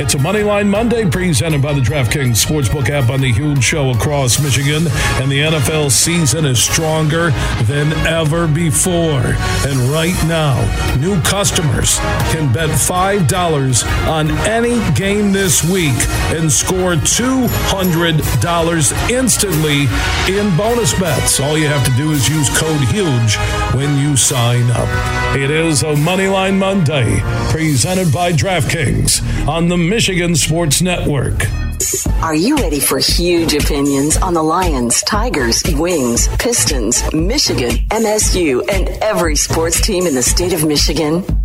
It's a Moneyline Monday presented by the DraftKings Sportsbook app on the huge show across Michigan, and the NFL season is stronger than ever before. And right now, new customers can bet $5 on any game this week and score $200 instantly in bonus bets. All you have to do is use code HUGE when you sign up. It is a Moneyline Monday presented by DraftKings on the Michigan Sports Network. Are you ready for huge opinions on the Lions, Tigers, Wings, Pistons, Michigan, MSU, and every sports team in the state of Michigan?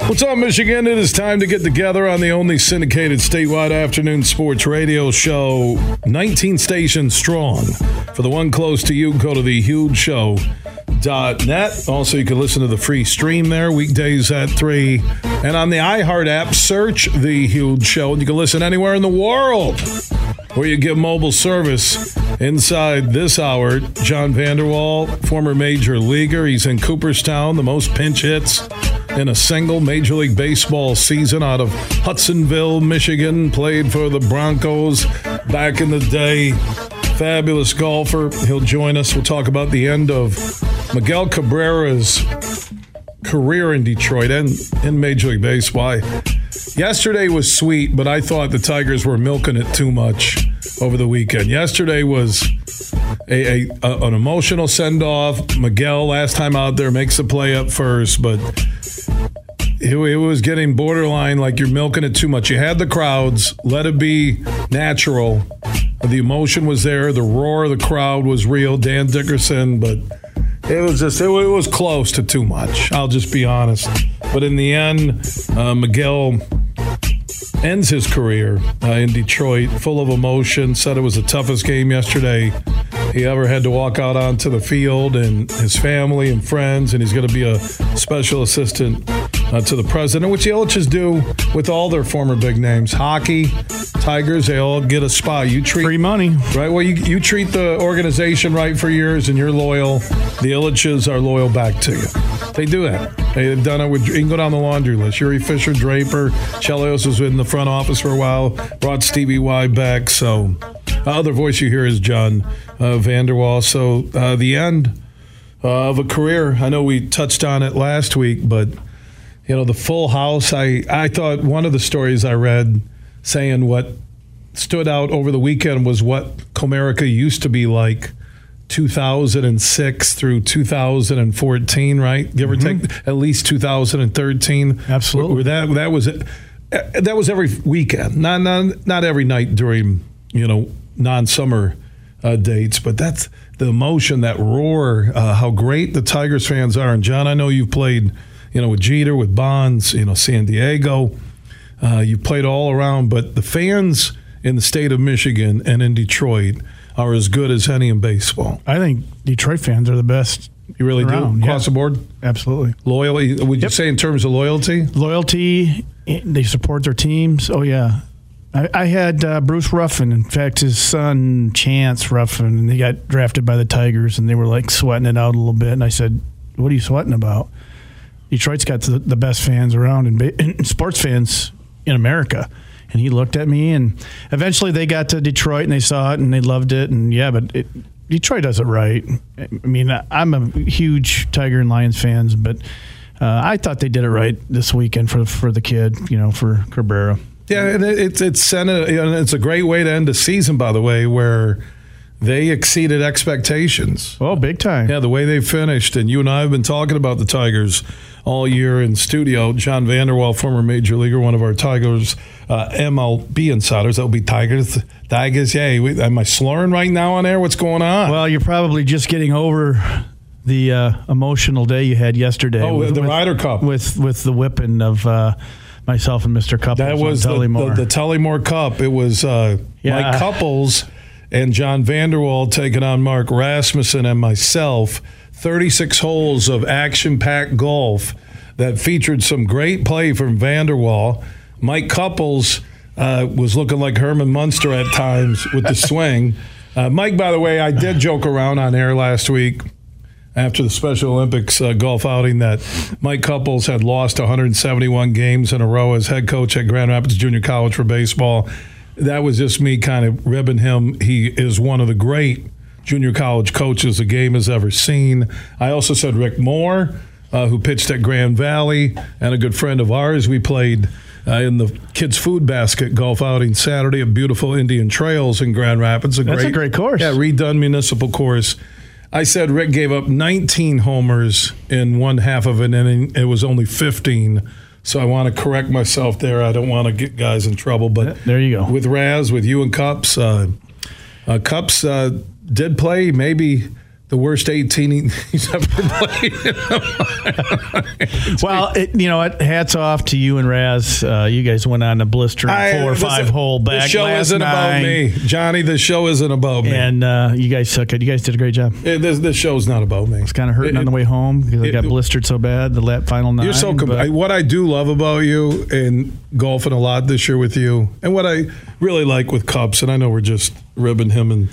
What's up, Michigan? It is time to get together on the only syndicated statewide afternoon sports radio show, 19 stations strong. For the one close to you, go to the huge show. Net. Also, you can listen to the free stream there weekdays at 3. And on the iHeart app, search The Huge Show, and you can listen anywhere in the world where you get mobile service. Inside this hour, John Vander Wal, former major leaguer. He's in Cooperstown, the most pinch hits in a single Major League Baseball season out of Hudsonville, Michigan. Played for the Broncos back in the day. Fabulous golfer. He'll join us. We'll talk about the end of Miguel Cabrera's career in Detroit and in Major League Baseball. Yesterday was sweet, but I thought the Tigers were milking it too much over the weekend. Yesterday was a, a, a an emotional send off. Miguel, last time out there, makes the play up first, but it, it was getting borderline like you're milking it too much. You had the crowds, let it be natural. The emotion was there. The roar of the crowd was real. Dan Dickerson, but it was just it, was close to too much. I'll just be honest. But in the end, uh, Miguel ends his career uh, in Detroit, full of emotion. Said it was the toughest game yesterday he ever had to walk out onto the field, and his family and friends, and he's going to be a special assistant uh, to the president, which the Ilitches do with all their former big names. Hockey, Tigers, they all get a spot. You treat free money, right? Well, you, you treat the organization right for years, and you're loyal. The Ilitches are loyal back to you. They do that. They've done it with. You can go down the laundry list. Jiri Fischer, Draper, Chelios was in the front office for a while. Brought Stevie Y back. So, uh, other voice you hear is John uh, Vander Wal. So, uh, the end uh, of a career. I know we touched on it last week, but you know, the full house. I, I thought one of the stories I read saying what stood out over the weekend was what Comerica used to be like 2006 through 2014, right? Give mm-hmm. or take at least 2013. Absolutely. That, that was that was every weekend, not, not, not every night during, you know, non summer uh, dates, but that's the emotion, that roar, uh, how great the Tigers fans are. And John, I know you've played you know, with Jeter, with Bonds, you know, San Diego. Uh, you played all around, but the fans in the state of Michigan and in Detroit are as good as any in baseball. I think Detroit fans are the best. You really around. do across yeah. the board. Absolutely. Loyalty. Would you say in terms of loyalty? Loyalty. They support their teams. Oh yeah. I, I had uh, Bruce Ruffin. In fact, his son Chance Ruffin, and he got drafted by the Tigers, and they were like sweating it out a little bit. And I said, "What are you sweating about?" Detroit's got the, the best fans around and, and sports fans in America. And he looked at me, and eventually they got to Detroit and they saw it and they loved it. And yeah, but it, Detroit does it right. I mean, I'm a huge Tiger and Lions fans, but uh, I thought they did it right this weekend for for the kid, you know, for Cabrera. Yeah, and it's it's sent a, it's a great way to end a season, by the way, where they exceeded expectations. Oh, big time! Yeah, the way they finished, and you and I have been talking about the Tigers all year in studio. John Vander Wal, former major leaguer, one of our Tigers uh, MLB insiders. That will be Tigers. Tigers, yay. Am I slurring right now on air? What's going on? Well, you're probably just getting over the uh, emotional day you had yesterday. Oh, with, the with, Ryder Cup. with with the whipping of uh, myself and Mr. Couples. That was the, Tullymore. the, the Tullymore Cup. It was uh, Yeah. Mike Couples and John Vander Wal taking on Mark Rasmussen and myself. 36 holes of action packed golf that featured some great play from Vander Wal. Mike Couples uh, was looking like Herman Munster at times with the swing. Uh, Mike, by the way, I did joke around on air last week after the Special Olympics uh, golf outing that Mike Couples had lost 171 games in a row as head coach at Grand Rapids Junior College for baseball. That was just me kind of ribbing him. He is one of the great junior college coaches the game has ever seen. I also said Rick Moore, uh, who pitched at Grand Valley, and a good friend of ours. We played uh, in the kids' food basket golf outing Saturday at beautiful Indian Trails in Grand Rapids. That's a great course. Yeah, redone municipal course. I said Rick gave up 19 homers in one half of an inning. It was only 15. So I want to correct myself there. I don't want to get guys in trouble. But There you go. With Raz, with you and Cups, uh, uh, Cups uh, did play maybe the worst 18 he's ever played. well, it, you know what? Hats off to you and Raz. Uh, you guys went on a blistering I- four or five hole back The show last isn't about me, Johnny. The show isn't about me. And uh, you guys took it. You guys did a great job. Eh, this, this show's not about me. It's kind of hurting It- on the way home because I it- got blistered so bad the lap final nine. You're so. Com- but- I, what I do love about you and golfing a lot this year with you, and what I really like with Cups, and I know we're just ribbing him and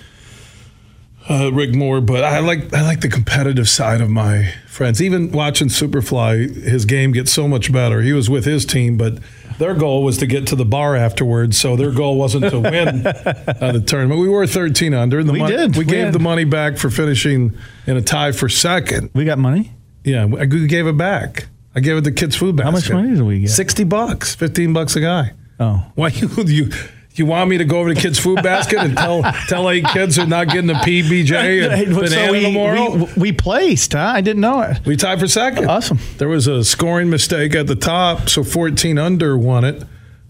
uh, Rick Moore, but I like I like the competitive side of my friends. Even watching Superfly, his game gets so much better. He was with his team, but their goal was to get to the bar afterwards. So their goal wasn't to win uh, the tournament. We were 13 under. The We mon- did. We We gave had- the money back for finishing in a tie for second. we got money. Yeah, I g- gave it back. I gave it the kids' food basket. How much money did we get? Sixty bucks, fifteen bucks a guy. Oh, Why you you you want me to go over to kids' food basket and tell tell eight kids they're not getting a PBJ and Hey, banana we, tomorrow? we, we placed, huh? I didn't know it. We tied for second. Awesome. There was a scoring mistake at the top, so 14 under won it.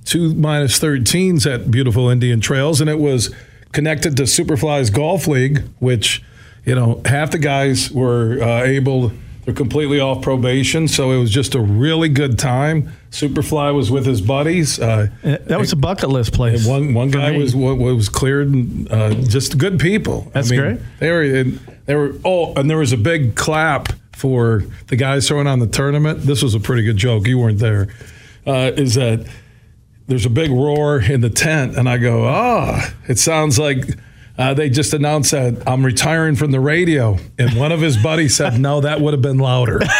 Two minus 13s at beautiful Indian Trails, and it was connected to Superfly's Golf League, which, you know, half the guys were uh, able, they're completely off probation, so it was just a really good time. Superfly was with his buddies. Uh, That was a bucket list place. one one guy was was cleared, and uh, just good people. That's great. They were they were oh, and there was a big clap for the guys throwing on the tournament. This was a pretty good joke. You weren't there. Uh, is that there's a big roar in the tent, and I go, ah, it sounds like. Uh, they just announced that I'm retiring from the radio, and one of his buddies said, "No, that would have been louder."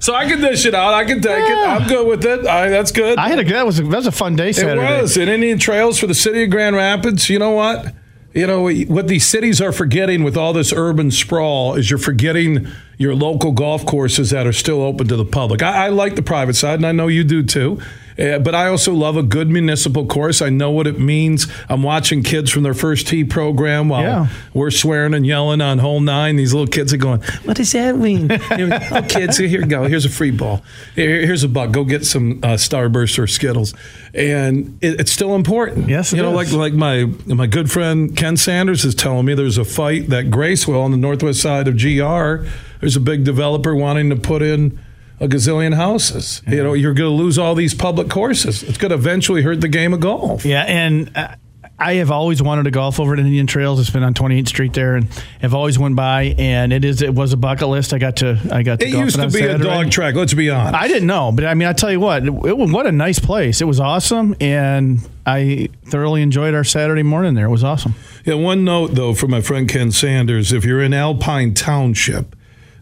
so I can dish it out. I can take it. I'm good with it. I, that's good. I had a good that was a, that was a fun day Saturday. It was in Indian Trails for the city of Grand Rapids. You know what? You know what these cities are forgetting with all this urban sprawl is you're forgetting your local golf courses that are still open to the public. I, I like the private side, and I know you do too. Uh, but I also love a good municipal course. I know what it means. I'm watching kids from their first tee program while Yeah. we're swearing and yelling on hole nine. These little kids are going, "What does that mean?" Oh, kids, here you go. Here's a free ball. Here- here's a buck. Go get some uh, Starburst or Skittles, and it, it's still important. Yes, you know, is. like like my my good friend Ken Sanders is telling me. There's a fight that Gracewil on the northwest side of GR. There's a big developer wanting to put in. A gazillion houses. You know, you're going to lose all these public courses. It's going to eventually hurt the game of golf. Yeah, and uh, I have always wanted to golf over at Indian Trails. It's been on 28th Street there, and have always went by. And it is it was a bucket list. I got to I got to. It used to be Saturday. a dog track. Let's be honest. I didn't know, but I mean, I tell you what, it, it, what a nice place. It was awesome, and I thoroughly enjoyed our Saturday morning there. It was awesome. Yeah, one note though from my friend Ken Sanders: if you're in Alpine Township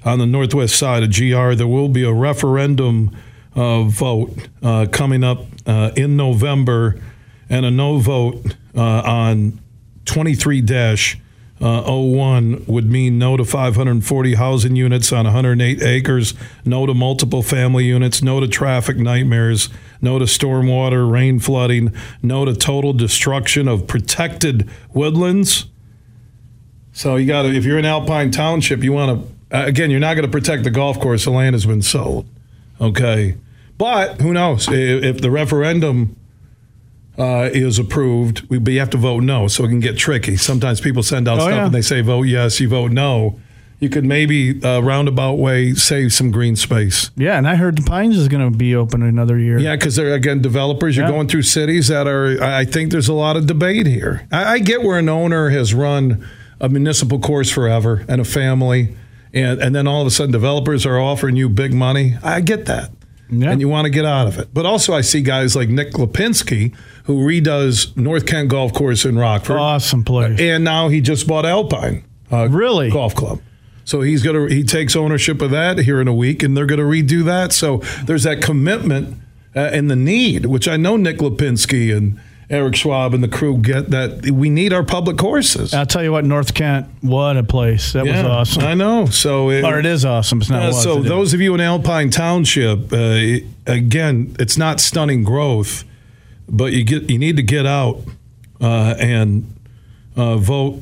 on the northwest side of GR, there will be a referendum uh, vote uh, coming up uh, in November, and a no vote uh, on 23 dash. Uh, 01 would mean no to 540 housing units on 108 acres, no to multiple family units, no to traffic nightmares, no to stormwater, rain flooding, no to total destruction of protected woodlands. So you got to, if you're in Alpine Township, you want to, uh, again, you're not going to protect the golf course. The land has been sold. Okay. But who knows? If, if the referendum uh, is approved, we, but you have to vote no, so it can get tricky. Sometimes people send out Oh, stuff yeah. and they say vote yes, you vote no. You could maybe uh, roundabout way save some green space. Yeah, and I heard the Pines is going to be open another year. Yeah, because they're again developers. You're Yeah. going through cities that are. I I think there's a lot of debate here. I, I get where an owner has run a municipal course forever and a family, and and then all of a sudden developers are offering you big money. I get that, Yeah. and you want to get out of it. But also, I see guys like Nick Lipinski who redoes North Kent Golf Course in Rockford, Awesome place. and now he just bought Alpine. Uh, Really? golf club. So he's gonna he takes ownership of that here in a week, and they're gonna redo that. So there's that commitment uh, and the need, which I know Nick Lipinski and Eric Schwab and the crew get that we need our public courses. I'll tell you what, North Kent, what a place. That was awesome. I know. So it, or it is awesome. It's not uh, so those of you in Alpine Township, uh, again, it's not stunning growth, but you get you need to get out uh, and uh, vote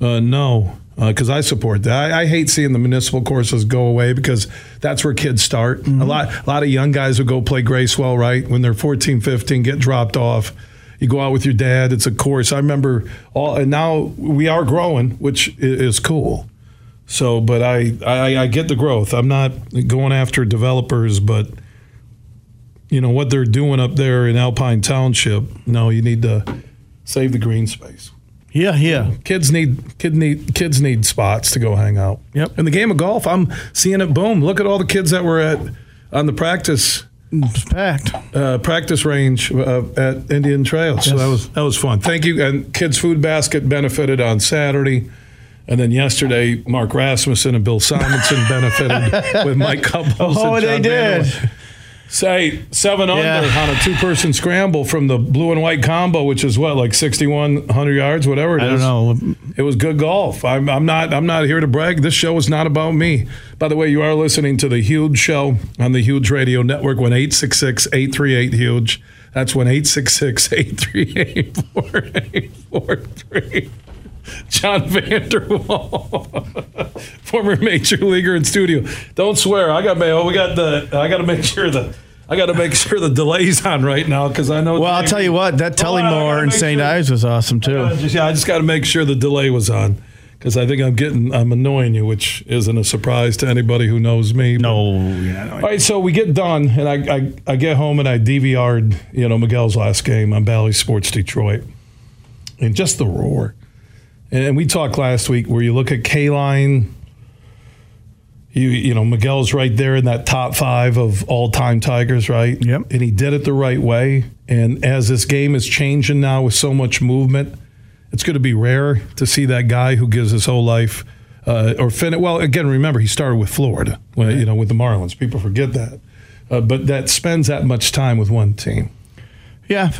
uh, no because I support that. I, I hate seeing the municipal courses go away because that's where kids start. A lot a lot of young guys will go play Gracewil right when they're 14, 15, get dropped off. You go out with your dad. It's a course. I remember all, and now we are growing, which is cool. So, but I, I, I get the growth. I'm not going after developers, but you know what they're doing up there in Alpine Township. No, you need to save the green space. yeah, yeah. Kids need kid need kids need spots to go hang out. Yep. In the game of golf, I'm seeing it boom. Look at all the kids that were at on the practice It's packed. uh, practice range uh, at Indian Trails. So that was that was fun. Thank you. And Kids Food Basket benefited on Saturday. And then yesterday, Mark Rasmussen and Bill Simonson benefited with Mike Couples. Oh, and they did. Say seven under Yeah. on a two-person scramble from the blue and white combo, which is what like sixty-one hundred yards, whatever it I is. don't know. It was good golf. I'm, I'm not. I'm not here to brag. This show is not about me. By the way, you are listening to the Huge Show on the Huge Radio Network. When 866-838 huge. That's when 866-838-4843. John Vanderwall, former major leaguer in studio. Don't swear. I got mail. We got the. I got to make sure the. I got to make sure the delay's on right now because I know. Well, I'll tell you what, that Hold on, I gotta Tullymore in St. sure- Ives was awesome I too. just, yeah, I just got to make sure the delay was on because I think I'm getting, I'm annoying you, which isn't a surprise to anybody who knows me. but- No, yeah, All right, so we get done, and I, I, I get home and I DVR'd, you know, Miguel's last game on Bally Sports Detroit, and just the roar. And, we talked last week where you look at Kaline. You, you know, Miguel's right there in that top five of all time Tigers, right? Yep. And he did it the right way. And as this game is changing now with so much movement, it's going to be rare to see that guy who gives his whole life uh, or fin- well again remember he started with Florida when, you know with the Marlins people forget that uh, but that spends that much time with one team Yeah,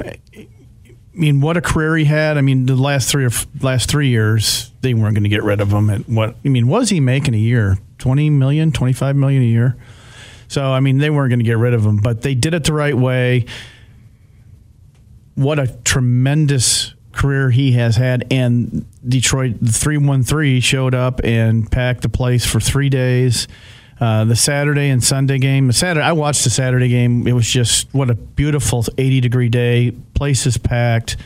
I mean, what a career he had. I mean, the last three or f- last three years, they weren't going to get rid of him. At what I mean, was he making a year? 20 million, 25 million a year. So I mean, they weren't going to get rid of him, but they did it the right way. What a tremendous career he has had, and Detroit the three one three showed up and packed the place for three days. Uh, the Saturday and Sunday game. Saturday, I watched the Saturday game. It was just what a beautiful 80 degree day. Place is packed.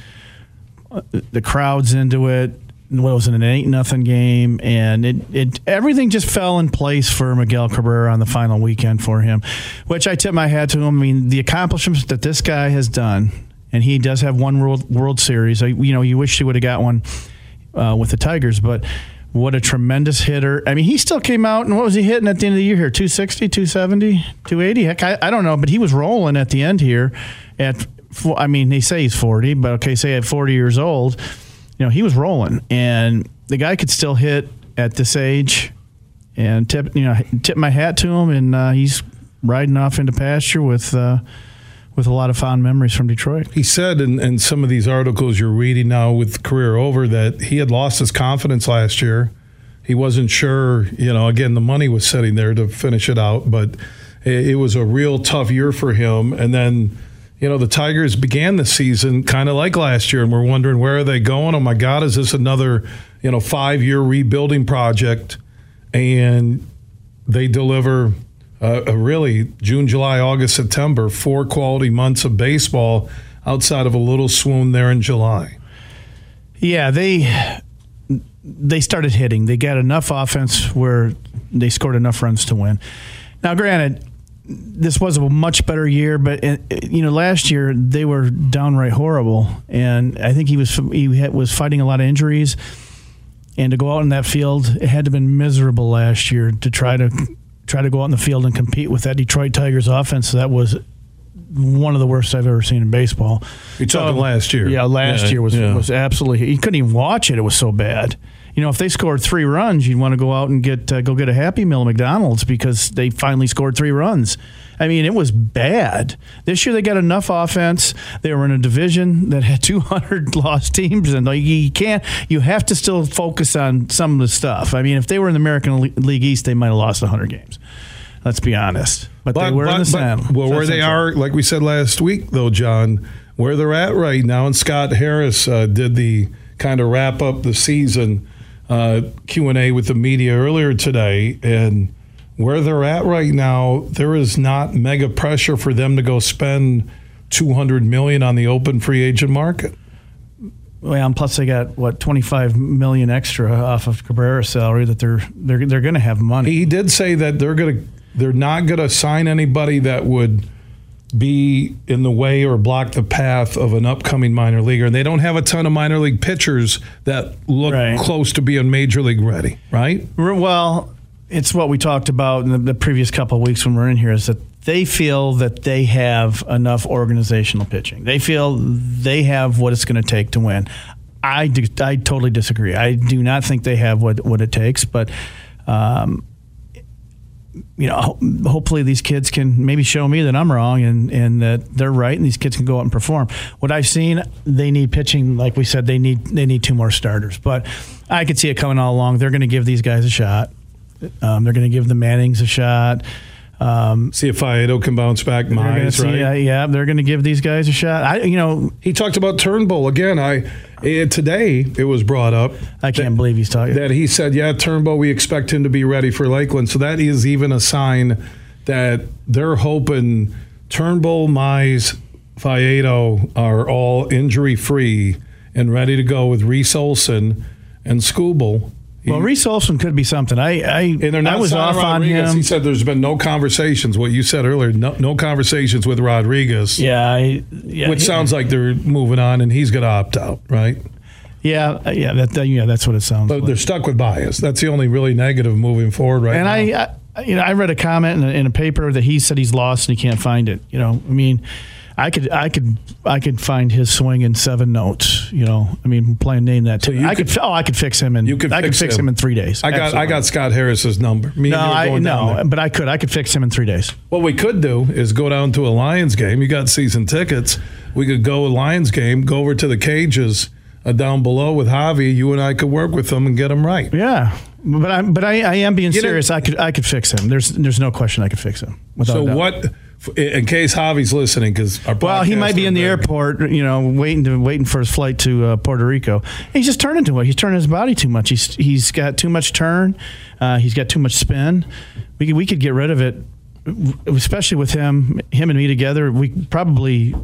Uh, The crowd's into it. What was it, an eight nothing game, and it, it everything just fell in place for Miguel Cabrera on the final weekend for him, which I tip my hat to him. I mean, the accomplishments that this guy has done, and he does have one World World Series. I, you know, you wish he would have got one uh, with the Tigers, but what a tremendous hitter. I mean, he still came out and what was he hitting at the end of the year here? 260, 270, 280? Heck, I, I don't know, but he was rolling at the end here at, I mean, they say he's 40, but okay, say at 40 years old, you know, he was rolling and the guy could still hit at this age and tip, you know, tip my hat to him and uh, he's riding off into pasture with, uh, with a lot of fond memories from Detroit. he said in, in some of these articles you're reading now with career over that he had lost his confidence last year. He wasn't sure you know again the money was sitting there to finish it out but it, it was a real tough year for him. And then you know the tigers began the season kind of like last year and we're wondering where are they going? Oh my god is this another you know five year rebuilding project? And they deliver uh, really June, July, August, September, four quality months of baseball outside of a little swoon there in July. Yeah, they they started hitting. They got enough offense where they scored enough runs to win. Now, granted, this was a much better year, but uh, you know, last year they were downright horrible, and I think he was he was fighting a lot of injuries, and to go out in that field, it had to have been miserable last year to try to try to go out in the field and compete with that Detroit Tigers offense. That was one of the worst I've ever seen in baseball. You're talking so, last year. Yeah, last yeah, year was yeah. was absolutely. You couldn't even watch it. It was so bad you know, if they scored three runs, you'd want to go out and get uh, go get a Happy Meal at McDonald's because they finally scored three runs. I mean, it was bad. This year they got enough offense. They were in a division that had 200 lost teams, and you can't. You have to still focus on some of the stuff. I mean, if they were in the American League East, they might have lost 100 games. Let's be honest. But, but they were but, in the Central. Well, where they are, like we said last week, though, John, where they're at right now, and Scott Harris uh, did the kind of wrap up the season uh, Q&A with the media earlier today and where they're at right now, there is not mega pressure for them to go spend 200 million on the open free agent market. Well, and plus they got what 25 million extra off of Cabrera's salary that they're they're they're going to have money. He did say that they're going to they're not going to sign anybody that would be in the way or block the path of an upcoming minor leaguer. And they don't have a ton of minor league pitchers that look right. close to being major league ready, right? Well, it's what we talked about in the, the previous couple of weeks when we're in here is that they feel that they have enough organizational pitching. They feel they have what it's going to take to win. I, do, I totally disagree. I do not think they have what, what it takes, but um, you know, hopefully these kids can maybe show me that I'm wrong and, and that they're right, and these kids can go out and perform. What I've seen, they need pitching. Like we said, they need they need two more starters. But I could see it coming all along. They're going to give these guys a shot. Um, they're going to give the Mannings a shot. Um, see if Faedo can bounce back. Mize, right? Uh, yeah, they're going to give these guys a shot. I, you know, he talked about Turnbull again. I it, today it was brought up. I can't that, believe he's talking that he said, "Yeah, Turnbull, we expect him to be ready for Lakeland." So that is even a sign that they're hoping Turnbull, Mize, Faedo are all injury free and ready to go with Reese Olson and Skubal well, Reese Olson could be something. I I, and they're not I was off Rodriguez. on him. He said there's been no conversations. What you said earlier, no, no conversations with Rodriguez. Yeah, I, yeah which he, sounds like they're moving on, and he's going to opt out, right? Yeah, uh, yeah, that, that, yeah, that's what it sounds. But like. they're stuck with Baez. That's the only really negative moving forward right and now. And I, I, you know, I read a comment in a, in a paper that he said he's lost and he can't find it. You know, I mean I could I could I could find his swing in seven notes. You know, I mean, playing name that. So I could, could, oh I could fix him in you could I could fix him. him in three days. I got Absolutely. I got Scott Harris's number. Me no, I no, but I could I could fix him in three days. What we could do is go down to a Lions game. You got season tickets. We could go a Lions game. Go over to the cages. Uh, down below with Javy, you and I could work with them and get them right. Yeah, but I but I, I am being Get serious. It. I could I could fix him. There's there's no question I could fix him. So what? In case Javy's listening, because well, he might be in the airport, you know, waiting to waiting for his flight to uh, Puerto Rico. He's just turning too much. He's turning his body too much. He's he's got too much turn. Uh, he's got too much spin. We could, we could get rid of it, especially with him him and me together. We probably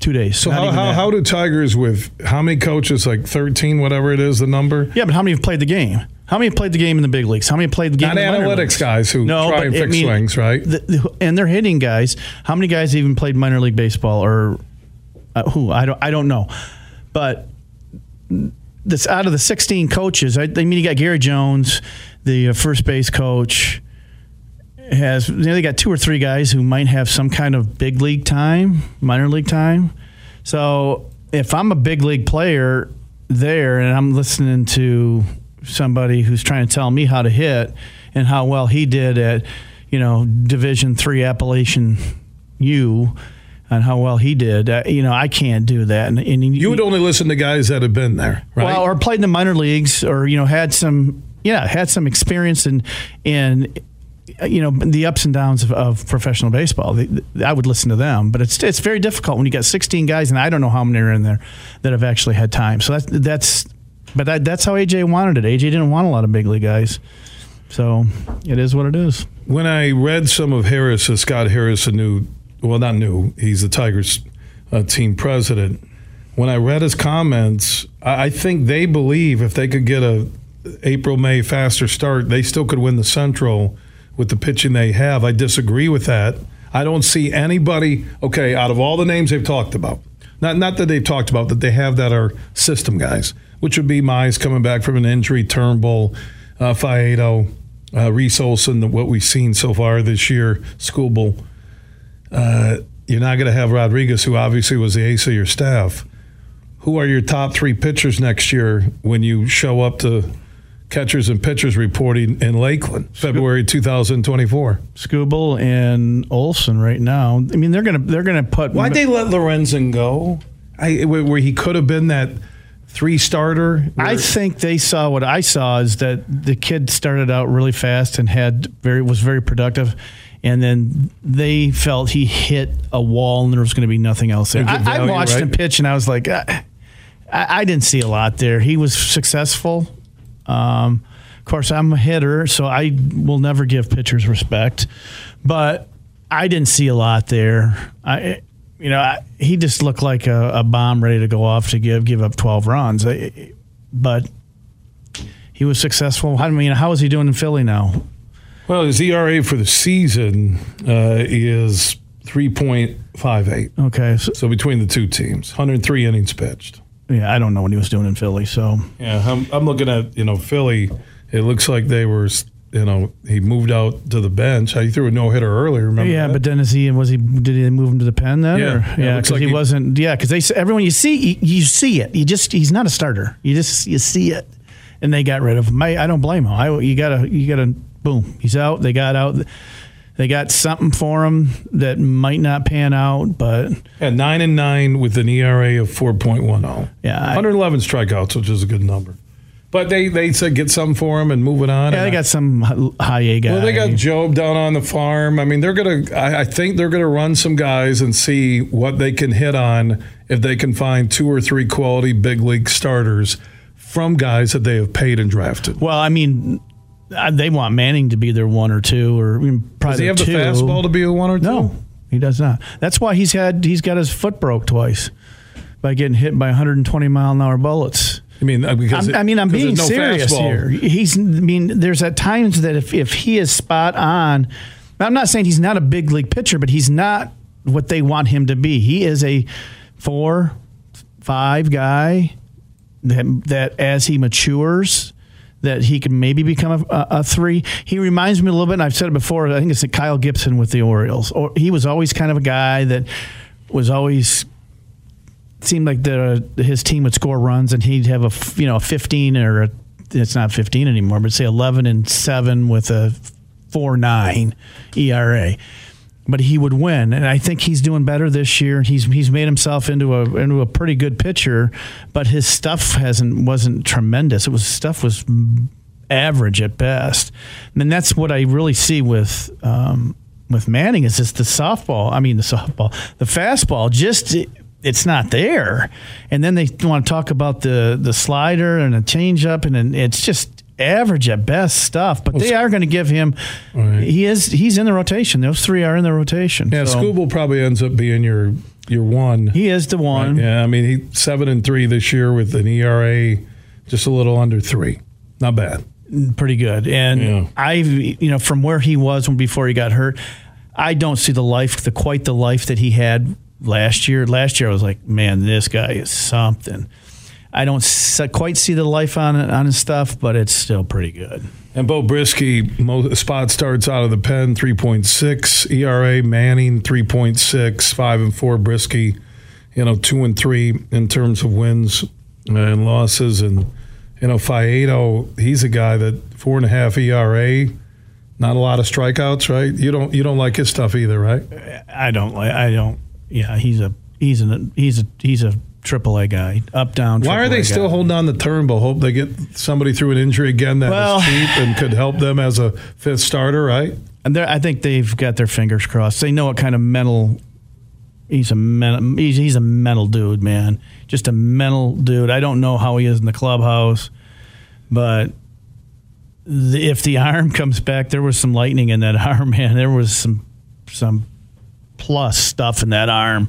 two days. So how, how, how do Tigers with how many coaches? Like thirteen, whatever it is, the number. Yeah, but how many have played the game? How many played the game in the big leagues? How many played the game? Not in the analytics guys who no, try and fix I mean, swings, right? The, the, and they're hitting guys. How many guys even played minor league baseball or uh, who? I don't. I don't know. But this out of the 16 coaches, I, I mean, you got Gary Jones, the uh, first base coach. Has you know, they got two or three guys who might have some kind of big league time, minor league time. So if I'm a big league player there and I'm listening to somebody who's trying to tell me how to hit and how well he did at, you know, Division Three Appalachian U and how well he did. Uh, you know, I can't do that. And, and you would only listen to guys that have been there, right? Well, or played in the minor leagues, or you know, had some, yeah, had some experience in in you know the ups and downs of, of professional baseball. I would listen to them, but it's it's very difficult when you got 16 guys, and I don't know how many are in there that have actually had time. So that's that's but that, that's how AJ wanted it. AJ didn't want a lot of big league guys. So it is what it is. When I read some of Harris, uh, Scott Harris, a new, well, not new, he's the Tigers' uh, team president. When I read his comments, I, I think they believe if they could get a April May faster start, they still could win the Central with the pitching they have. I disagree with that. I don't see anybody. Okay, out of all the names they've talked about, not not that they've talked about that they have that are system guys, which would be Mize coming back from an injury, Turnbull, uh, Faedo, uh, Reese Olson, what we've seen so far this year, Skubal. Uh, you're not going to have Rodriguez, who obviously was the ace of your staff. Who are your top three pitchers next year when you show up to catchers and pitchers reporting in Lakeland, February 2024? Skubal and Olson right now. I mean, they're gonna they're gonna put. Why'd they let Lorenzen go? I, where he could have been that three starter. I think they saw what I saw is that the kid started out really fast and had very was very productive and then they felt he hit a wall and there was going to be nothing else there. I, value, I, watched right? him pitch and I was like, ah, I, I, didn't see a lot there. He was successful. Um, of course, I'm a hitter, so I will never give pitchers respect, but I didn't see a lot there. I, you know, I, he just looked like a, a, bomb ready to go off to give give up 12 runs. I, but he was successful. I mean, how is he doing in Philly now? Well, his ERA for the season uh, is 3.58. Okay. So, so, between the two teams, 103 innings pitched. Yeah, I don't know what he was doing in Philly. So yeah, I'm, I'm looking at you know Philly. It looks like they were you know he moved out to the bench. He threw a no hitter earlier. Remember? Yeah, that? but then is he was he did he move him to the pen then? Yeah, or? yeah, because like he, he, wasn't. Yeah, because they everyone you see you, you, see it. You just he's not a starter. You just you see it, and they got rid of him. I, I don't blame him. I you gotta you gotta boom, he's out. They got out. They got something for him that might not pan out, but yeah, nine and nine with an ERA of four point one zero. Yeah, 111 strikeouts, which is a good number. But they, they said get something for him and move it on. Yeah, they got some high A guy. Well, they got Job down on the farm. I mean, they're gonna. I, I think they're gonna run some guys and see what they can hit on if they can find two or three quality big league starters from guys that they have paid and drafted. Well, I mean, uh, they want Manning to be their one or two, or probably does he have two. the fastball to be a one or two? No, he does not. That's why he's had he's got his foot broke twice by getting hit by 120 mile an hour bullets. I mean, uh, because it, i mean, I'm being no serious fastball. here. He's. I mean, there's at times that if if he is spot on, I'm not saying he's not a big league pitcher, but he's not what they want him to be. He is a four, five guy that that as he matures that he could maybe become a, a, three. He reminds me a little bit, and I've said it before. I think it's Kyle Gibson with the Orioles. Or he was always kind of a guy that was always seemed like the uh, his team would score runs, and he'd have a you know a fifteen or a, it's not fifteen anymore, but say eleven and seven with a four nine ERA but he would win. And I think he's doing better this year. He's he's made himself into a into a pretty good pitcher, but his stuff hasn't wasn't tremendous. It was stuff was average at best. And that's what I really see with um, with Manning is just the softball. I mean the softball, the fastball. Just it's not there. And then they want to talk about the the slider and the changeup, and it's just average at best stuff, but well, they are going to give him. Right. He is he's in the rotation. Those three are in the rotation. Yeah, so. Skubal probably ends up being your your one. He is the one. Right? Yeah, I mean he seven and three this year with an ERA just a little under three. Not bad. Pretty good. And yeah. I've you know from where he was when before he got hurt, I don't see the life the quite the life that he had last year. Last year I was like, man, this guy is something. I don't quite see the life on it, on his stuff, but it's still pretty good. And Beau Brieske, spot starts out of the pen, 3.6. ERA, Manning, 3.6. 5 and 4. Brieske, you know, 2 and 3 in terms of wins and losses. And, you know, Faedo, he's a guy that 4.5 ERA, not a lot of strikeouts, right? You don't you don't like his stuff either, right? I don't like, I don't, yeah, he's a, he's an, he's a, he's a, triple A guy, up down. Why are they guy. still holding on to Turnbull? Hope they get somebody through an injury again that well, is cheap and could help them as a fifth starter, right? And I think they've got their fingers crossed. They know what kind of mental. He's a mental, he's, he's a mental dude, man. Just a mental dude. I don't know how he is in the clubhouse, but the, if the arm comes back, there was some lightning in that arm, man. There was some some plus stuff in that arm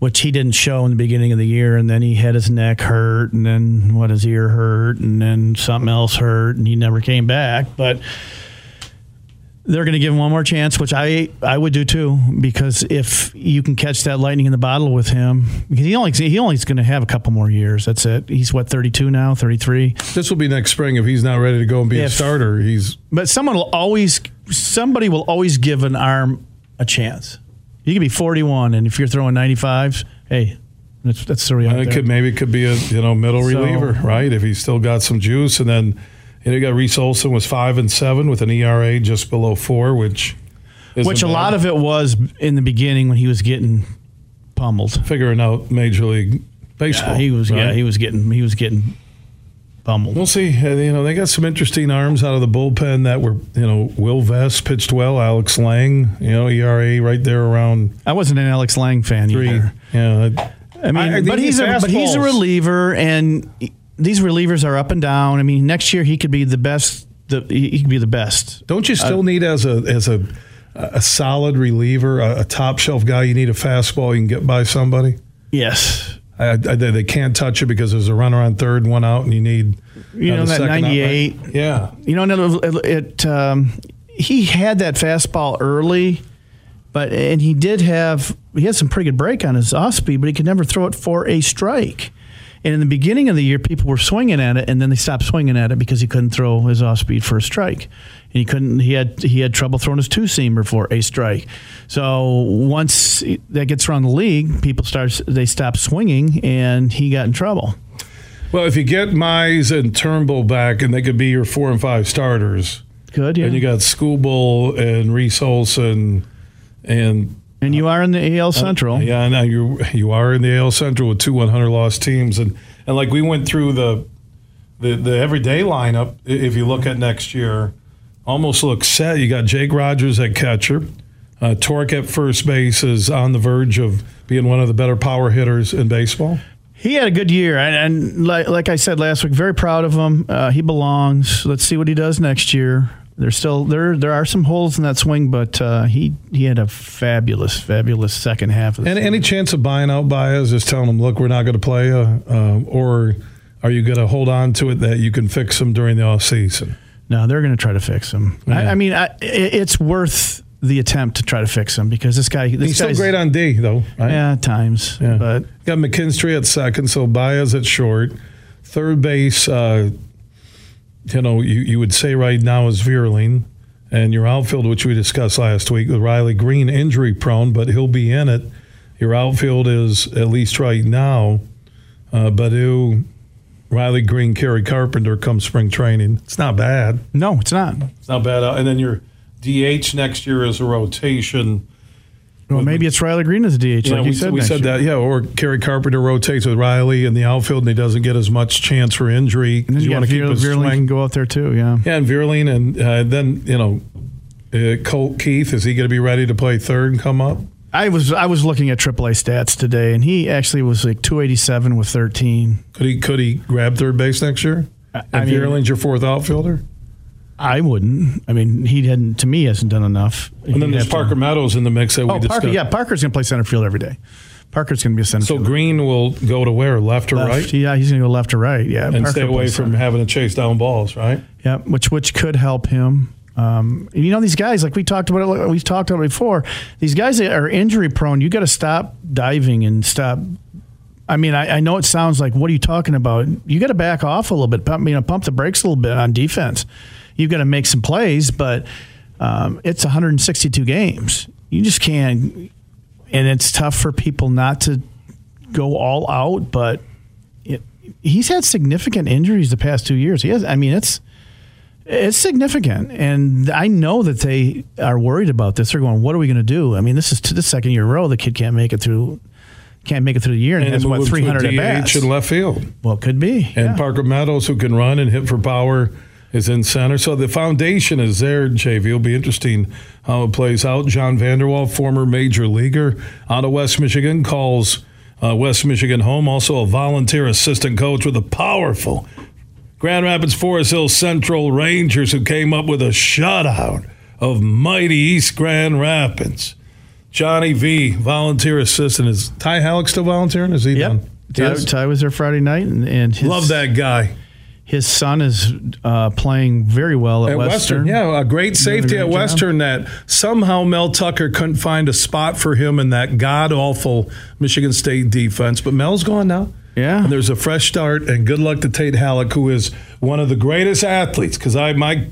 which he didn't show in the beginning of the year, and then he had his neck hurt, and then what his ear hurt, and then something else hurt, and he never came back. But they're going to give him one more chance, which I I would do too, because if you can catch that lightning in the bottle with him, because he only he only is going to have a couple more years. That's it. He's what thirty two now, thirty three. This will be next spring if he's not ready to go and be If- a starter. He's But someone will always somebody will always give an arm a chance. You could be forty one, and if you're throwing ninety fives, hey, that's that's the reality. it could maybe it could be a you know middle So- reliever, right? If he's still got some juice, and then you know, you got Reese Olson was five and seven with an ERA just below four, which Which a bad. lot of it was in the beginning when he was getting pummeled. figuring out Major League Baseball. Yeah, he was yeah he was getting he was getting We'll see. Uh, You know, they got some interesting arms out of the bullpen that were, you know, Will Vest pitched well, Alex Lange, you know, ERA right there around I wasn't an Alex Lange fan three. either. Yeah, I mean, I- but he's a but he's a reliever, and these relievers are up and down. I mean, next year he could be the best. The, he could be the best. don't you still need as a as a a solid reliever, a, a top shelf guy? You need a fastball you can get by somebody. Yes, I, I, they they can't touch it because there's a runner on third, one out, and you need You uh, know that second out, right? 98? Yeah, you know, no, it, it um, he had that fastball early, but and he did have he had some pretty good break on his off speed, but he could never throw it for a strike. And in the beginning of the year, people were swinging at it, and then they stopped swinging at it because he couldn't throw his off speed for a strike. And he couldn't. He had he had trouble throwing his two seamer for a strike. So once that gets around the league, people start they stop swinging, and he got in trouble. Well, if you get Mize and Turnbull back, and they could be your four and five starters, Good, yeah. and you got Skubal and Reese Olson, and and you are in the AL Central. Uh, Yeah, I know you you are in the AL Central with two 100 loss teams, and and like we went through the the the everyday lineup. If you look at next year, almost looks set. You got Jake Rogers at catcher, uh, Tork at first base is on the verge of being one of the better power hitters in baseball. He had a good year, and, and like, like I said last week, very proud of him. Uh, he belongs. Let's see what he does next year. There's still there there are some holes in that swing, but uh, he he had a fabulous, fabulous second half of the And season. any chance of buying out Baez, just telling them, look, we're not going to play, uh, uh, or are you going to hold on to it that you can fix them during the off season? No, they're going to try to fix him. I, Yeah. I mean, I, it's worth the attempt to try to fix him because this guy, this He's still great on D, though. Right? yeah, at times, Yeah. but Got McKinstry at second, so Baez at short. Third base, uh, you know, you, you would say right now is Vierling. And your outfield, which we discussed last week, with Riley Greene injury prone, but he'll be in it. Your outfield is, at least right now, uh, Baddoo, Riley Greene, Kerry Carpenter come spring training. It's not bad. no, it's not. It's not bad. And then your DH next year is a rotation. Well, maybe it's Riley Greene as a DH, Yeah, like we, you said. we said year. that. Yeah, or Kerry Carpenter rotates with Riley in the outfield, and he doesn't get as much chance for injury. And then you you want to keep his Vierling can go out there too. Yeah. Yeah, and Vierling, and uh, then you know, uh, Colt Keith is he going to be ready to play third and come up? I was I was looking at AAA stats today, and he actually was like 287 with 13. Could he could he grab third base next year? I And mean- Vierling's your fourth outfielder. I wouldn't. I mean, he hadn't to me hasn't done enough. And then He'd there's have to- Parker Meadows in the mix that we Oh, discussed. Parker. Yeah, Parker's going to play center field every day. Parker's going to be a center So fielder. Greene will go to where, left or Left. right, Yeah, he's going to go left or right. Yeah, and Parker stay away from center. having to chase down balls, right? Yeah, which which could help him. Um, you know these guys, like we talked about it, we've talked about it before. These guys that are injury prone. You got to stop diving and stop. I mean, I, I know it sounds like what are you talking about? You got to back off a little bit. Pump, you know, pump the brakes a little bit on defense. You've got to make some plays, but um, it's 162 games. You just can't, and it's tough for people not to go all out. But it, he's had significant injuries the past two years. He has. I mean, it's it's significant, and I know that they are worried about this. They're going, "What are we going to do?" I mean, this is to the second year in a row the kid can't make it through, can't make it through the year, and, And has what three hundred at bats. In left field. Well, it could be. And yeah. Parker Meadows, who can run and hit for power, is in center. So the foundation is there, JV. It'll be interesting how it plays out. John Vander Wal, former major leaguer out of West Michigan, calls uh, West Michigan home. Also a volunteer assistant coach with a powerful Grand Rapids Forest Hill Central Rangers who came up with a shutout of mighty East Grand Rapids. Johnny V, volunteer assistant. Is Ty Halleck still volunteering? Is he Yep. done? Ty. Ty was there Friday night, and, and his, Love that guy. His son is uh, playing very well at, At Western. Yeah, a great safety great at job. Western that somehow Mel Tucker couldn't find a spot for him in that god awful Michigan State defense. But Mel's gone now. Yeah. And there's a fresh start, and good luck to Tate Halleck, who is one of the greatest athletes. Because I my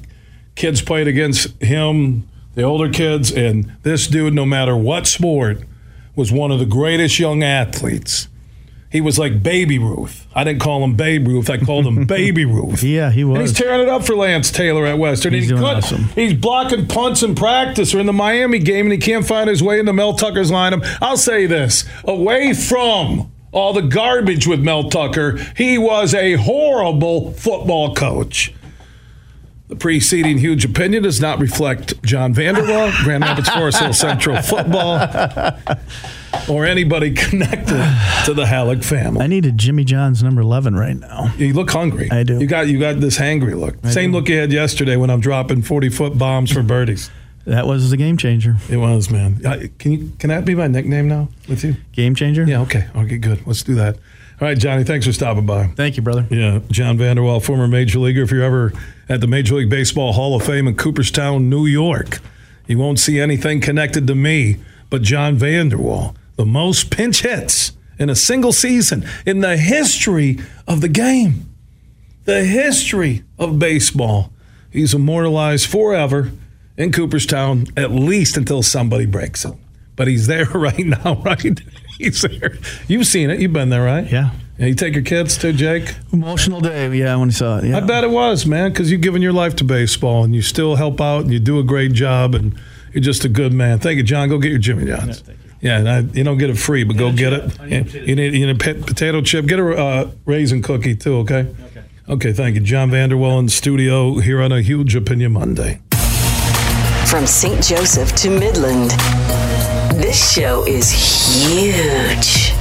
kids played against him, the older kids, and this dude, no matter what sport, was one of the greatest young athletes. He was like Baby Ruth. I didn't call him Babe Ruth. I called him Baby Ruth. Yeah, he And was. he's tearing it up for Lance Taylor at Western. He's And he doing couldn't- awesome. He's blocking punts in practice or in the Miami game, and he can't find his way into Mel Tucker's lineup. I'll say this: away from all the garbage with Mel Tucker, he was a horrible football coach. The preceding huge opinion does not reflect John Vander Wal, Grand Rapids Forest Hill Central football, or anybody connected to the Halleck family. I needed Jimmy John's number 11 right now. You look hungry. I do. You got you got this hangry look. Same look you had yesterday when I'm dropping 40 foot bombs for birdies. That was the game changer. It was, man. Can you can that be my nickname now with you? Game changer? Yeah. Okay. Okay. Good. Let's do that. All right, Johnny. Thanks for stopping by. Thank you, brother. Yeah, John Vander Wal, former major leaguer. If you're ever at the Major League Baseball Hall of Fame in Cooperstown, New York, you won't see anything connected to me but John Vander Wal. The most pinch hits in a single season in the history of the game, the history of baseball. He's immortalized forever in Cooperstown, at least until somebody breaks it. But he's there right now, right? He's there. You've seen it. You've been there, right? Yeah. Yeah, you take your kids to Jake? Emotional day. Yeah, when he saw it. Yeah. I bet it was, man, because you've given your life to baseball and you still help out and you do a great job and you're just a good man. Thank you, John. Go get your Jimmy John's. Yeah, and I, you don't get it free, but go get it. Yeah, You need, you need a pet- potato chip. Get a uh, raisin cookie too, okay? Okay. Okay, thank you. John Vander Wal in the studio here on a Huge Opinion Monday. From St. Joseph to Midland, this show is huge.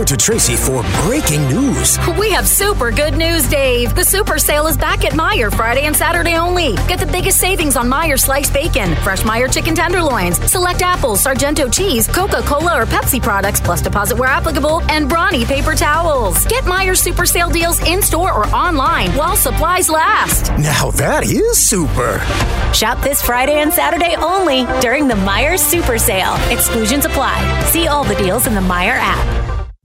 Over to Tracy for breaking news. We have super good news, Dave. The super sale is back at Meijer Friday and Saturday only. Get the biggest savings on Meijer sliced bacon, fresh Meijer chicken tenderloins, select apples, Sargento cheese, Coca Cola or Pepsi products, plus deposit where applicable, and Brawny paper towels. Get Meijer super sale deals in store or online while supplies last. Now that is super. Shop this Friday and Saturday only during the Meijer Super Sale. Exclusions apply. See all the deals in the Meijer app.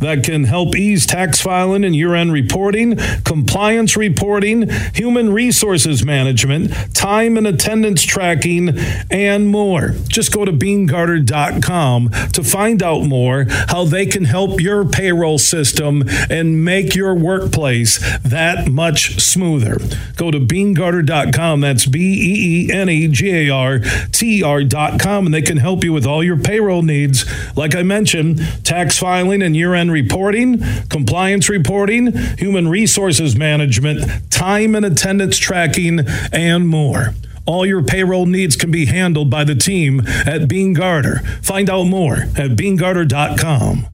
That can help ease tax filing and year end reporting, compliance reporting, human resources management, time and attendance tracking, and more. Just go to beenegarter.com to find out more how they can help your payroll system and make your workplace that much smoother. Go to beenegarter.com. That's B E E N E G A R T R.com, and they can help you with all your payroll needs. Like I mentioned, tax filing and year end reporting, compliance reporting, human resources management, time and attendance tracking, and more. All your payroll needs can be handled by the team at Beene Garter. Find out more at beenegarter.com.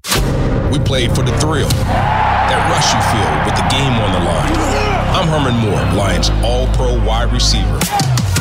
We played for the thrill, that rush you feel with the game on the line. I'm Herman Moore, Lions All Pro wide receiver.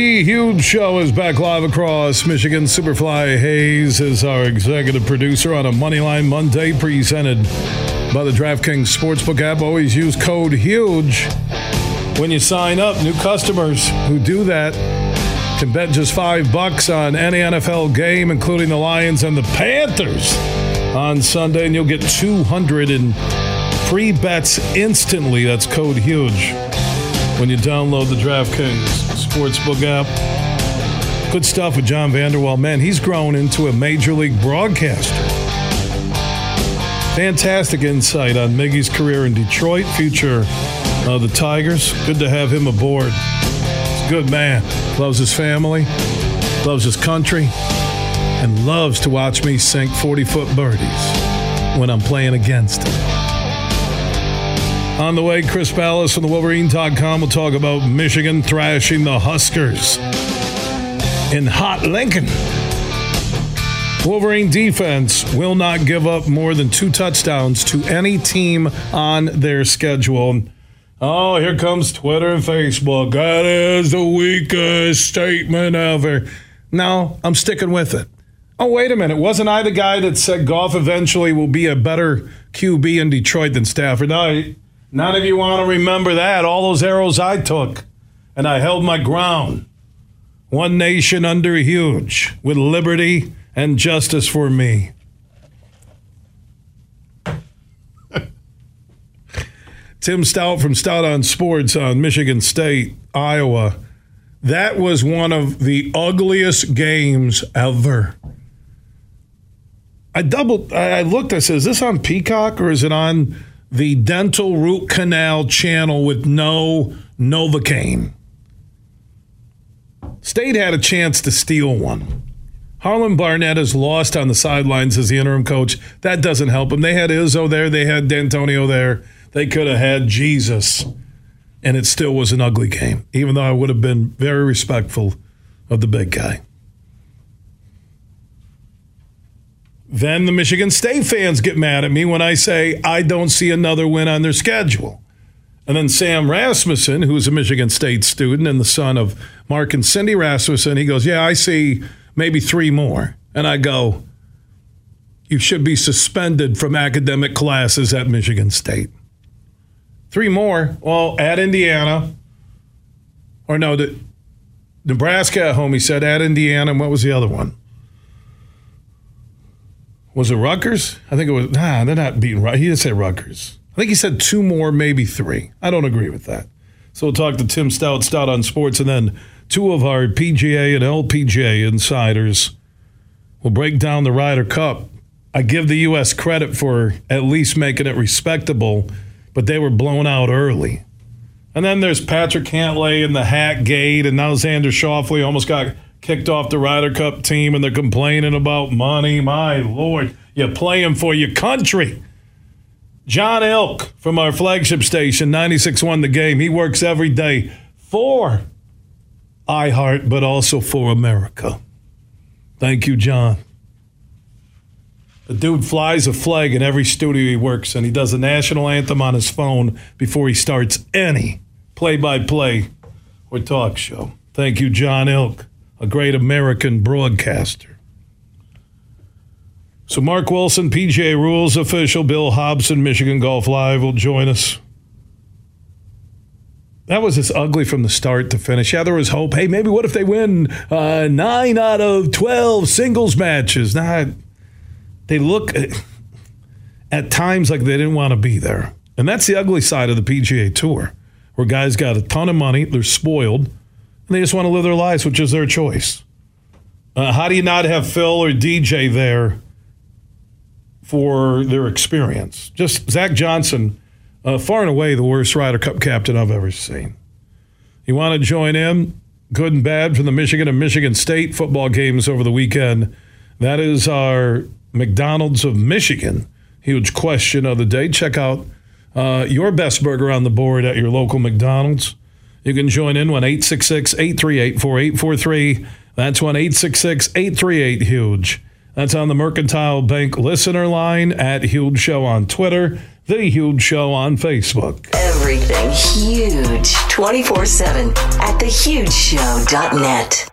The huge show is back live across Michigan. Superfly Hayes is our executive producer on a Moneyline Monday presented by the DraftKings Sportsbook app. Always use code HUGE when you sign up. New customers who do that can bet just five bucks on any NFL game, including the Lions and the Panthers on Sunday, and you'll get 200 in free bets instantly. That's code HUGE when you download the DraftKings Sportsbook app. Good stuff with John Vander Wal. Man, he's grown into a major league broadcaster. Fantastic insight on Miggy's career in Detroit, future of the Tigers. Good to have him aboard. He's a good man. Loves his family, loves his country, and loves to watch me sink 40 foot birdies when I'm playing against him. On the way, Chris Balas from the Wolverine.com will talk about Michigan thrashing the Huskers in hot Lincoln. Wolverine defense will not give up more than two touchdowns to any team on their schedule. Oh, here comes Twitter and Facebook. That is the weakest statement ever. No, I'm sticking with it. Oh, wait a minute. Wasn't I the guy that said Goff eventually will be a better QB in Detroit than Stafford? No, None of you want to remember that. All those arrows I took, and I held my ground. One nation under huge, with liberty and justice for me. Tim Stout from Stout on Sports on Michigan State, Iowa. That was one of the ugliest games ever. I doubled, I looked, I said, is this on Peacock or is it on the dental root canal channel with no Novocaine. State had a chance to steal one. Harlan Barnett is lost on the sidelines as the interim coach. That doesn't help him. They had Izzo there, they had D'Antonio there. They could have had Jesus, and it still was an ugly game, even though I would have been very respectful of the big guy. Then the Michigan State fans get mad at me when I say I don't see another win on their schedule. And then Sam Rasmussen, who's a Michigan State student and the son of Mark and Cindy Rasmussen, he goes, Yeah, I see maybe three more. And I go, You should be suspended from academic classes at Michigan State. Three more. Well, at Indiana. Or no, the, Nebraska at home, he said, at Indiana. And what was the other one? Was it Rutgers? I think it was. Nah, they're not beating. He didn't say Rutgers. I think he said two more, maybe three. I don't agree with that. So we'll talk to Tim Stout, Stout on Sports, and then two of our PGA and LPGA insiders will break down the Ryder Cup. I give the U.S. credit for at least making it respectable, but they were blown out early. And then there's Patrick Cantlay in the hat gate, and now Xander Schauffele almost got kicked off the Ryder Cup team and they're complaining about money. My Lord, you're playing for your country. John Elk from our flagship station, 96.1 The Game, he works every day for iHeart, but also for America. Thank you, John. The dude flies a flag in every studio he works in. He does a national anthem on his phone before he starts any play by play or talk show. Thank you, John Ilk a great American broadcaster. So, Mark Wilson, PGA Rules official, Bill Hobson, Michigan Golf Live will join us. That was just ugly from the start to finish. Yeah, there was hope. Hey, maybe what if they win uh, nine out of 12 singles matches? Nah, they look at times like they didn't want to be there. And that's the ugly side of the PGA Tour, where guys got a ton of money, they're spoiled and they just want to live their lives, which is their choice. Uh, how do you not have Phil or DJ there for their experience? Just Zach Johnson, uh, far and away the worst Ryder Cup captain I've ever seen. You want to join in? Good and bad from the Michigan and Michigan State football games over the weekend. That is our McDonald's of Michigan. Huge question of the day. Check out uh, your best burger on the board at your local McDonald's. You can join in 1 866 838 4843. That's 1 866 838 Huge. That's on the Mercantile Bank listener line at Huge Show on Twitter. The Huge Show on Facebook. Everything huge 24 7 at thehugeshow.net.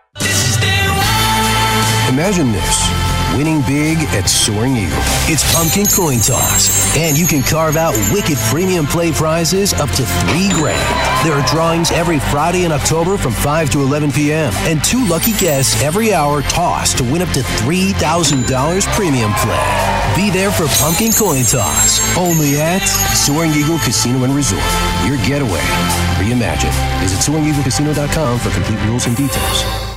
Imagine this winning big at Soaring Eagle. It's pumpkin coin toss, and you can carve out wicked premium play prizes up to three grand. There are drawings every Friday in October from 5 to 11 p.m., and two lucky guests every hour toss to win up to $3,000 premium play. Be there for pumpkin coin toss, only at Soaring Eagle Casino and Resort. Your getaway. Reimagine. Visit SoaringEagleCasino.com for complete rules and details.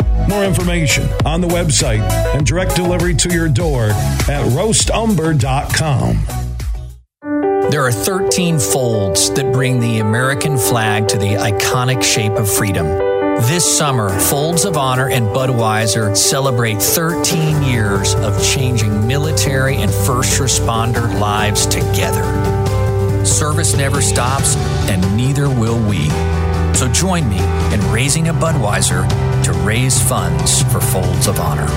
More information on the website and direct delivery to your door at roastumber.com. There are 13 folds that bring the American flag to the iconic shape of freedom. This summer, Folds of Honor and Budweiser celebrate 13 years of changing military and first responder lives together. Service never stops, and neither will we. So join me in raising a Budweiser to raise funds for Folds of Honor.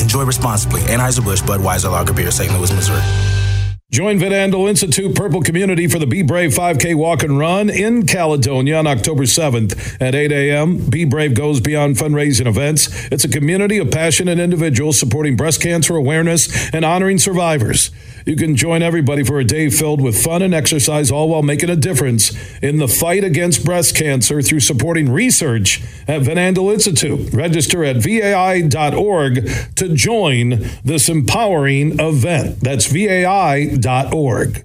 Enjoy responsibly. Anheuser-Busch Budweiser Lager Beer, St. Louis, Missouri. Join Van Andel Institute Purple Community for the Be Brave 5K Walk and Run in Caledonia on October 7th at 8 a.m. Be Brave goes beyond fundraising events. It's a community of passionate individuals supporting breast cancer awareness and honoring survivors. You can join everybody for a day filled with fun and exercise, all while making a difference in the fight against breast cancer through supporting research at Van Andel Institute. Register at vai.org to join this empowering event. That's vai.org.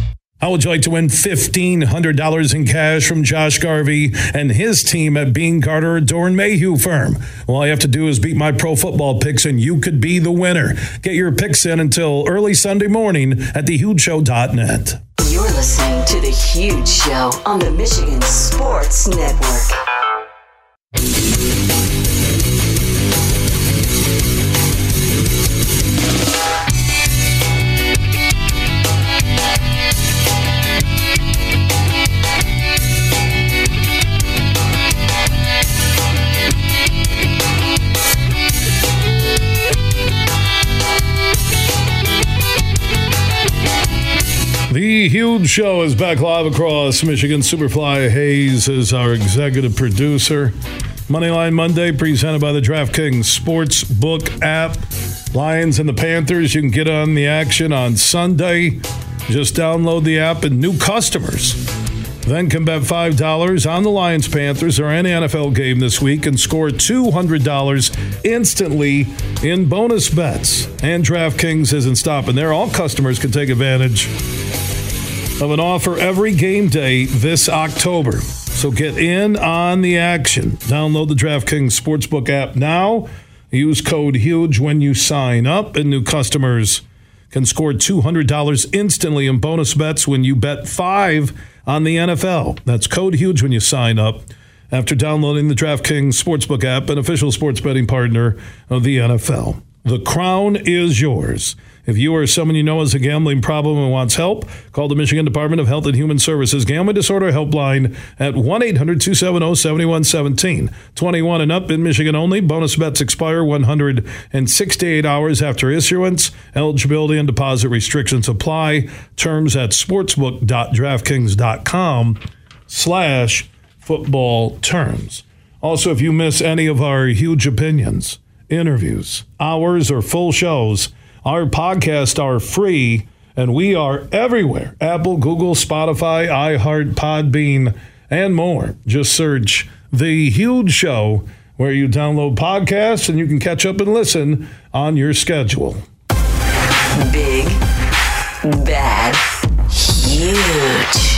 How would you like to win $1,500 in cash from Josh Garvey and his team at Beene Garter Doeren Mayhew Firm? All you have to do is beat my pro football picks and you could be the winner. Get your picks in until early Sunday morning at thehugeshow.net. You're listening to The Huge Show on the Michigan Sports Network. Huge show is back live across Michigan. Superfly Hayes is our executive producer. Moneyline Monday presented by the DraftKings Sportsbook app. Lions and the Panthers, you can get on the action on Sunday. Just download the app and new customers. Then can bet $5 on the Lions Panthers or any NFL game this week and score $200 instantly in bonus bets. And DraftKings isn't stopping there. All customers can take advantage of an offer every game day this October. So get in on the action. Download the DraftKings Sportsbook app now. Use code HUGE when you sign up, and new customers can score $200 instantly in bonus bets when you bet five on the NFL. That's code HUGE when you sign up after downloading the DraftKings Sportsbook app, an official sports betting partner of the NFL. The crown is yours. If you or someone you know has a gambling problem and wants help, call the Michigan Department of Health and Human Services Gambling Disorder Helpline at 1 800 270 7117. 21 and up in Michigan only. Bonus bets expire 168 hours after issuance. Eligibility and deposit restrictions apply. Terms at sportsbook.draftkings.com slash football terms. Also, if you miss any of our huge opinions, interviews, hours, or full shows, our podcasts are free and we are everywhere Apple, Google, Spotify, iHeart, Podbean, and more. Just search The Huge Show where you download podcasts and you can catch up and listen on your schedule. Big, bad, huge.